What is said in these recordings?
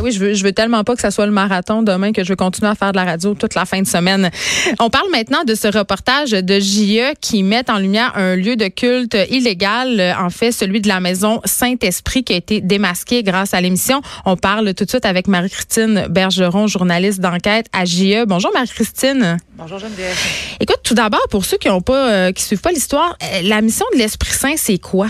Eh oui, je veux, je veux tellement pas que ça soit le marathon demain que je veux continuer à faire de la radio toute la fin de semaine. On parle maintenant de ce reportage de JE qui met en lumière un lieu de culte illégal, en fait celui de la maison Saint-Esprit qui a été démasqué grâce à l'émission. On parle tout de suite avec Marie-Christine Bergeron, journaliste d'enquête à JE. Bonjour Marie-Christine. Bonjour Geneviève. Écoute, tout d'abord pour ceux qui ont pas euh, qui suivent pas l'histoire, euh, la mission de l'Esprit Saint c'est quoi?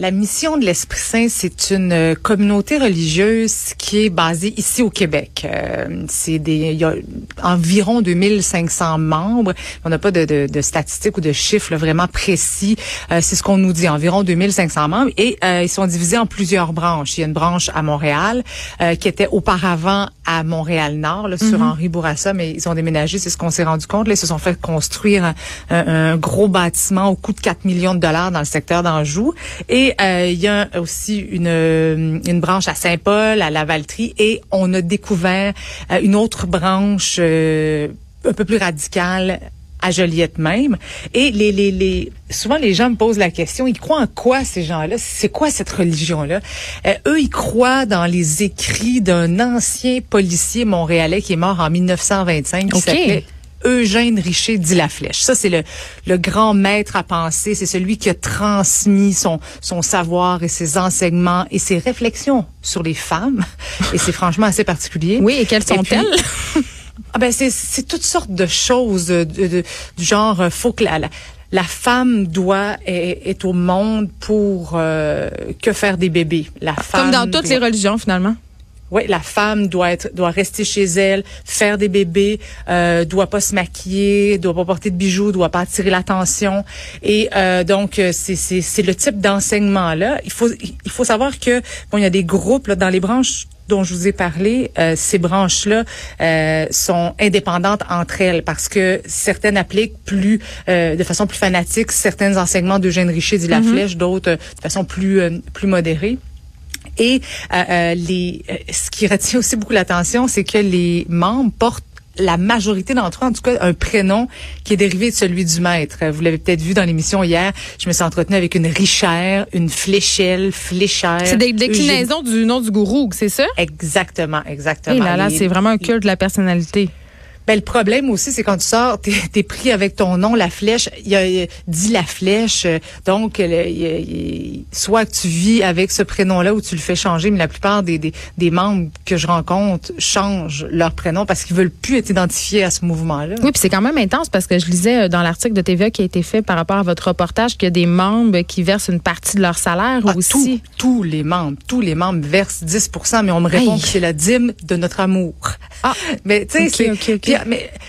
La mission de l'Esprit Saint, c'est une euh, communauté religieuse qui est basée ici au Québec. Euh, c'est des, il y a environ 2500 membres. On n'a pas de, de, de, statistiques ou de chiffres vraiment précis. Euh, c'est ce qu'on nous dit, environ 2500 membres. Et euh, ils sont divisés en plusieurs branches. Il y a une branche à Montréal euh, qui était auparavant à Montréal-Nord, là, sur Mhm. Henri Bourassa, mais ils ont déménagé, c'est ce qu'on s'est rendu compte. Là, ils se sont fait construire un, un- un gros bâtiment au coût de 4 millions de dollars dans le secteur d'Anjou. Et euh, il y a aussi une, euh, une branche à Saint-Paul, à Lavaltrie, et on a découvert euh, une autre branche euh, un peu plus radicale à Joliette même. Et les, les, les, souvent les gens me posent la question, ils croient en quoi ces gens-là? C'est quoi cette religion-là? Euh, eux, ils croient dans les écrits d'un ancien policier montréalais qui est mort en 1925 qui s'appelait Eugène Richer dit la flèche. Ça, c'est le, le grand maître à penser. C'est celui qui a transmis son, son savoir et ses enseignements et ses réflexions sur les femmes. Et c'est franchement assez particulier. Oui, et quelles sont-elles? Ah ben c'est c'est toutes sortes de choses de, de- du genre euh, faut que la, la la femme doit est, est au monde pour euh, que faire des bébés. La Comme femme dans toutes doit- les religions finalement. oui, la femme doit être doit rester chez elle, faire des bébés, euh, doit pas se maquiller, doit pas porter de bijoux, doit pas attirer l'attention. Et euh, donc euh, c'est c'est c'est le type d'enseignement là. Il faut il faut savoir que bon il y a des groupes là, dans les branches dont je vous ai parlé, euh, ces branches-là euh, sont indépendantes entre elles parce que certaines appliquent plus euh, de façon plus fanatique certains enseignements d'Eugène Richer dit la flèche, d'autres euh, de façon plus euh, plus modérée. Et euh, euh, les, ce qui retient aussi beaucoup l'attention, c'est que les membres portent la majorité d'entre eux, en tout cas, un prénom qui est dérivé de celui du maître. Vous l'avez peut-être vu dans l'émission hier. Je me suis entretenue avec une Richère, une Fléchelle, Fléchère. C'est des déclinaisons du nom du gourou, c'est ça? Exactement, exactement. Et là, là, Les- c'est vraiment un culte de la personnalité. Ben, le problème aussi, c'est quand tu sors, t'es es pris avec ton nom, la flèche. Il y a euh, dit la flèche. euh, Donc, le- il y a- il y a- soit que tu vis avec ce prénom-là ou tu le fais changer, mais la plupart des, des, des membres que je rencontre changent leur prénom parce qu'ils veulent plus être identifiés à ce mouvement-là. Oui, puis c'est quand même intense parce que je lisais euh, dans l'article de TVA qui a été fait par rapport à votre reportage qu'il y a des membres qui versent une partie de leur salaire Ah, aussi. tous, tous les membres, tous les membres versent 10% mais on me répond que c'est la dîme de notre amour. Ah, mais tu sais, ok, c'est- ok, ok. puis, mais euh,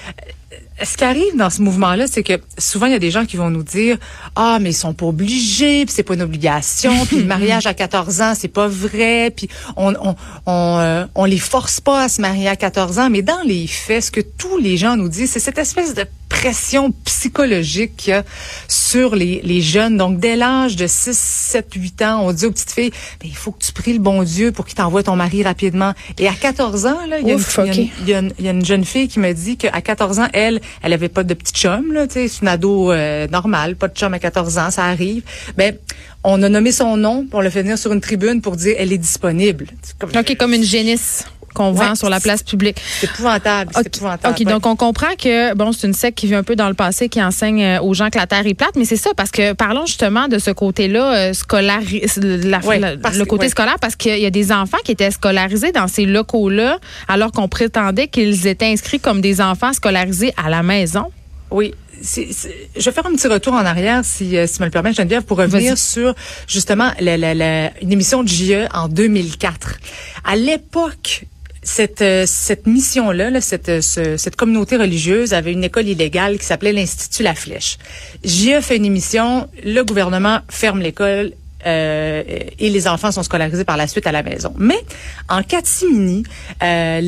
ce qui arrive dans ce mouvement-là, c'est que souvent il y a des gens qui vont nous dire ah mais ils sont pas obligés, puis c'est pas une obligation, puis le mariage à 14 ans c'est pas vrai, puis on on on, euh, on les force pas à se marier à 14 ans, mais dans les faits, ce que tous les gens nous disent, c'est cette espèce de pression psychologique qu'il y a sur les, les jeunes. Donc, dès l'âge de 6, 7, 8 ans, on dit aux petites filles, Ben, il faut que tu pries le bon Dieu pour qu'il t'envoie ton mari rapidement. Et à 14 ans, là, il y, a une- Ouf, y a une- ok. il y a une- il y a une jeune fille qui me dit qu'à 14 ans, elle, elle avait pas de petit chum, là, tu c'est une ado euh, normale, pas de chum à 14 ans, ça arrive. Ben, on a nommé son nom, on l'a fait venir sur une tribune pour dire, elle est disponible. Comme- OK, comme une génisse qu'on vend Ouais. sur la place publique. C'est épouvantable, c'est OK, épouvantable. OK, Ouais. donc on comprend que bon, c'est une secte qui vit un peu dans le passé, qui enseigne euh, aux gens que la Terre est plate, mais c'est ça parce que parlons justement de ce côté-là euh, scolaire, la- Ouais, la- parce le côté scolaire, parce qu'il y a des enfants qui étaient scolarisés dans ces locaux-là, alors qu'on prétendait qu'ils étaient inscrits comme des enfants scolarisés à la maison. Oui. je vais faire un petit retour en arrière, si, euh, si me le permet, Geneviève, pour revenir sur justement la, la, la- une émission de JE en 2004. À l'époque, cette, euh, cette mission-là, là, cette, euh, ce- cette communauté religieuse avait une école illégale qui s'appelait l'Institut La Flèche. JE fait une émission, le gouvernement ferme l'école, euh, et les enfants sont scolarisés par la suite à la maison. Mais en catimini, euh,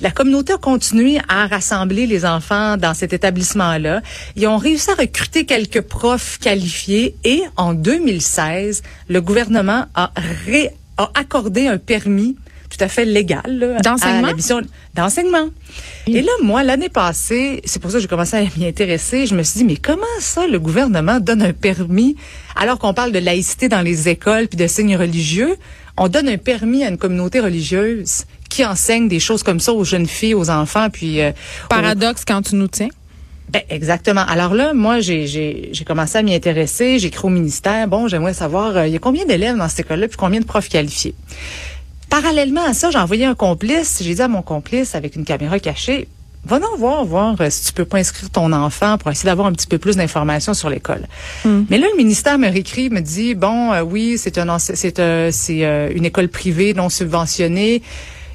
la communauté a continué à rassembler les enfants dans cet établissement-là. Ils ont réussi à recruter quelques profs qualifiés et en 2016, le gouvernement a, ré- a accordé un permis tout à fait légal. D'enseignement? D'enseignement. Et là, moi, l'année passée, c'est pour ça que j'ai commencé à m'y intéresser, je me suis dit, mais comment ça, le gouvernement donne un permis, alors qu'on parle de laïcité dans les écoles puis de signes religieux, on donne un permis à une communauté religieuse qui enseigne des choses comme ça aux jeunes filles, aux enfants, puis... Euh, Paradoxe quand tu nous tiens. Ben, exactement. Alors là, moi, j'ai commencé à m'y intéresser. J'ai écrit au ministère. Bon, j'aimerais savoir, euh, il y a combien d'élèves dans cette école-là, puis combien de profs qualifiés? Parallèlement à ça, j'ai envoyé un complice. J'ai dit à mon complice, avec une caméra cachée, va donc voir, voir euh, si tu peux pas inscrire ton enfant pour essayer d'avoir un petit peu plus d'informations sur l'école. Hmm. Mais là, le ministère me réécrit, me dit, bon, euh, oui, c'est un, c'est c'est une école privée non subventionnée.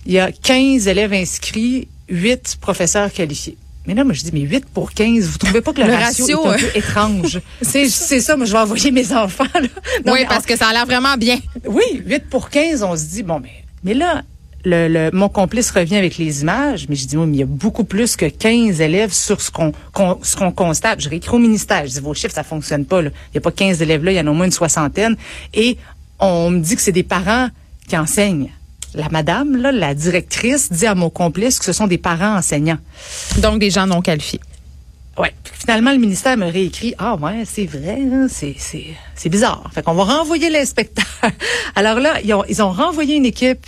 Il y a 15 élèves inscrits, 8 professeurs qualifiés. Mais là, moi, je dis, mais 8 pour 15, vous trouvez pas que le, ratio, est un peu étrange? c'est, ça, moi, je vais envoyer mes enfants. oui, parce que ça a l'air vraiment bien. Oui, 8 pour 15, on se dit, bon, mais, mais là, mon complice revient avec les images, mais je dis, oui, mais il y a beaucoup plus que 15 élèves sur ce qu'on constate. Je réécris au ministère, je dis, vos chiffres, ça fonctionne pas. Là. Il n'y a pas 15 élèves là, il y en a au moins une soixantaine. Et on me dit que c'est des parents qui enseignent la madame, la directrice, dit à mon complice que ce sont des parents enseignants. Donc des gens non qualifiés. Oui. Finalement, le ministère me réécrit Ah ouais, c'est vrai, hein, c'est, c'est, c'est bizarre. Fait qu'on va renvoyer l'inspecteur. Alors là, ils ont, ils ont renvoyé une équipe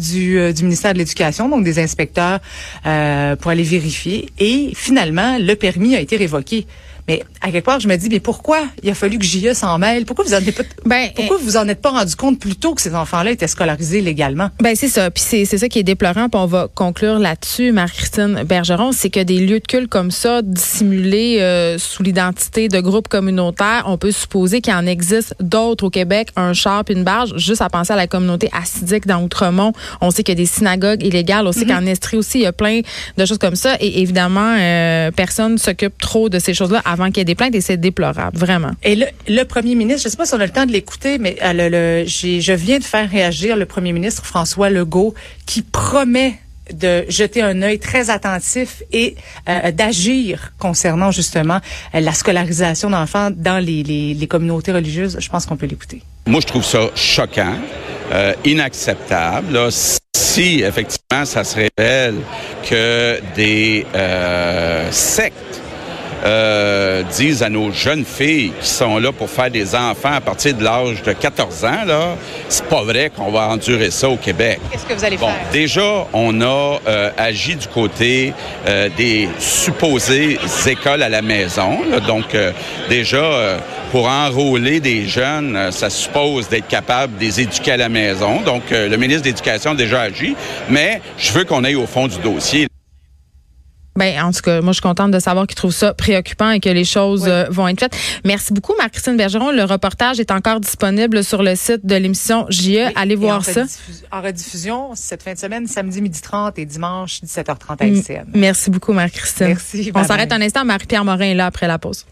du, euh, du ministère de l'Éducation, donc des inspecteurs, euh, pour aller vérifier. Et finalement, le permis a été révoqué. Mais à quelque part, je me dis, mais pourquoi il a fallu que JE s'en mêle? Pourquoi vous en êtes pas, ben, pourquoi vous en êtes pas rendu compte plus tôt que ces enfants-là étaient scolarisés légalement? Ben, c'est ça. Puis c'est, c'est ça qui est déplorant. Puis on va conclure là-dessus, Marie-Christine Bergeron. C'est que des lieux de culte comme ça, dissimulés euh, sous l'identité de groupes communautaires, on peut supposer qu'il en existe d'autres au Québec, un char puis une barge. Juste à penser à la communauté assidique dans Outremont. On sait qu'il y a des synagogues illégales. On sait mm-hmm. qu'en Estrie aussi, il y a plein de choses comme ça. Et évidemment, euh, personne s'occupe trop de ces choses-là avant qu'il y ait des plaintes et c'est déplorable, vraiment. Et le, le, premier ministre, je ne sais pas si on a le temps de l'écouter, mais euh, le, le, je viens de faire réagir le premier ministre François Legault qui promet de jeter un œil très attentif et euh, d'agir concernant justement euh, la scolarisation d'enfants dans les, les, les, communautés religieuses. Je pense qu'on peut l'écouter. Moi, je trouve ça choquant, euh, inacceptable. Si effectivement ça se révèle que des sectes euh, disent à nos jeunes filles qui sont là pour faire des enfants à partir de l'âge de 14 ans, là, c'est pas vrai qu'on va endurer ça au Québec. Qu'est-ce que vous allez bon, faire? Déjà, on a euh, agi du côté euh, des supposées écoles à la maison. donc, déjà, pour enrôler des jeunes, ça suppose d'être capable de les éduquer à la maison. Donc, le ministre de l'Éducation a déjà agi, mais je veux qu'on aille au fond du dossier. Ben, en tout cas, moi, je suis contente de savoir qu'ils trouvent ça préoccupant et que les choses euh, vont être faites. Merci beaucoup, Marc-Christine Bergeron. Le reportage est encore disponible sur le site de l'émission JE. Allez voir ça. En rediffusion, cette fin de semaine, samedi midi 30 et dimanche 17h30 à LCN. Merci beaucoup, Marc-Christine. Merci. On s'arrête un instant. Marie-Pierre Morin est là après la pause.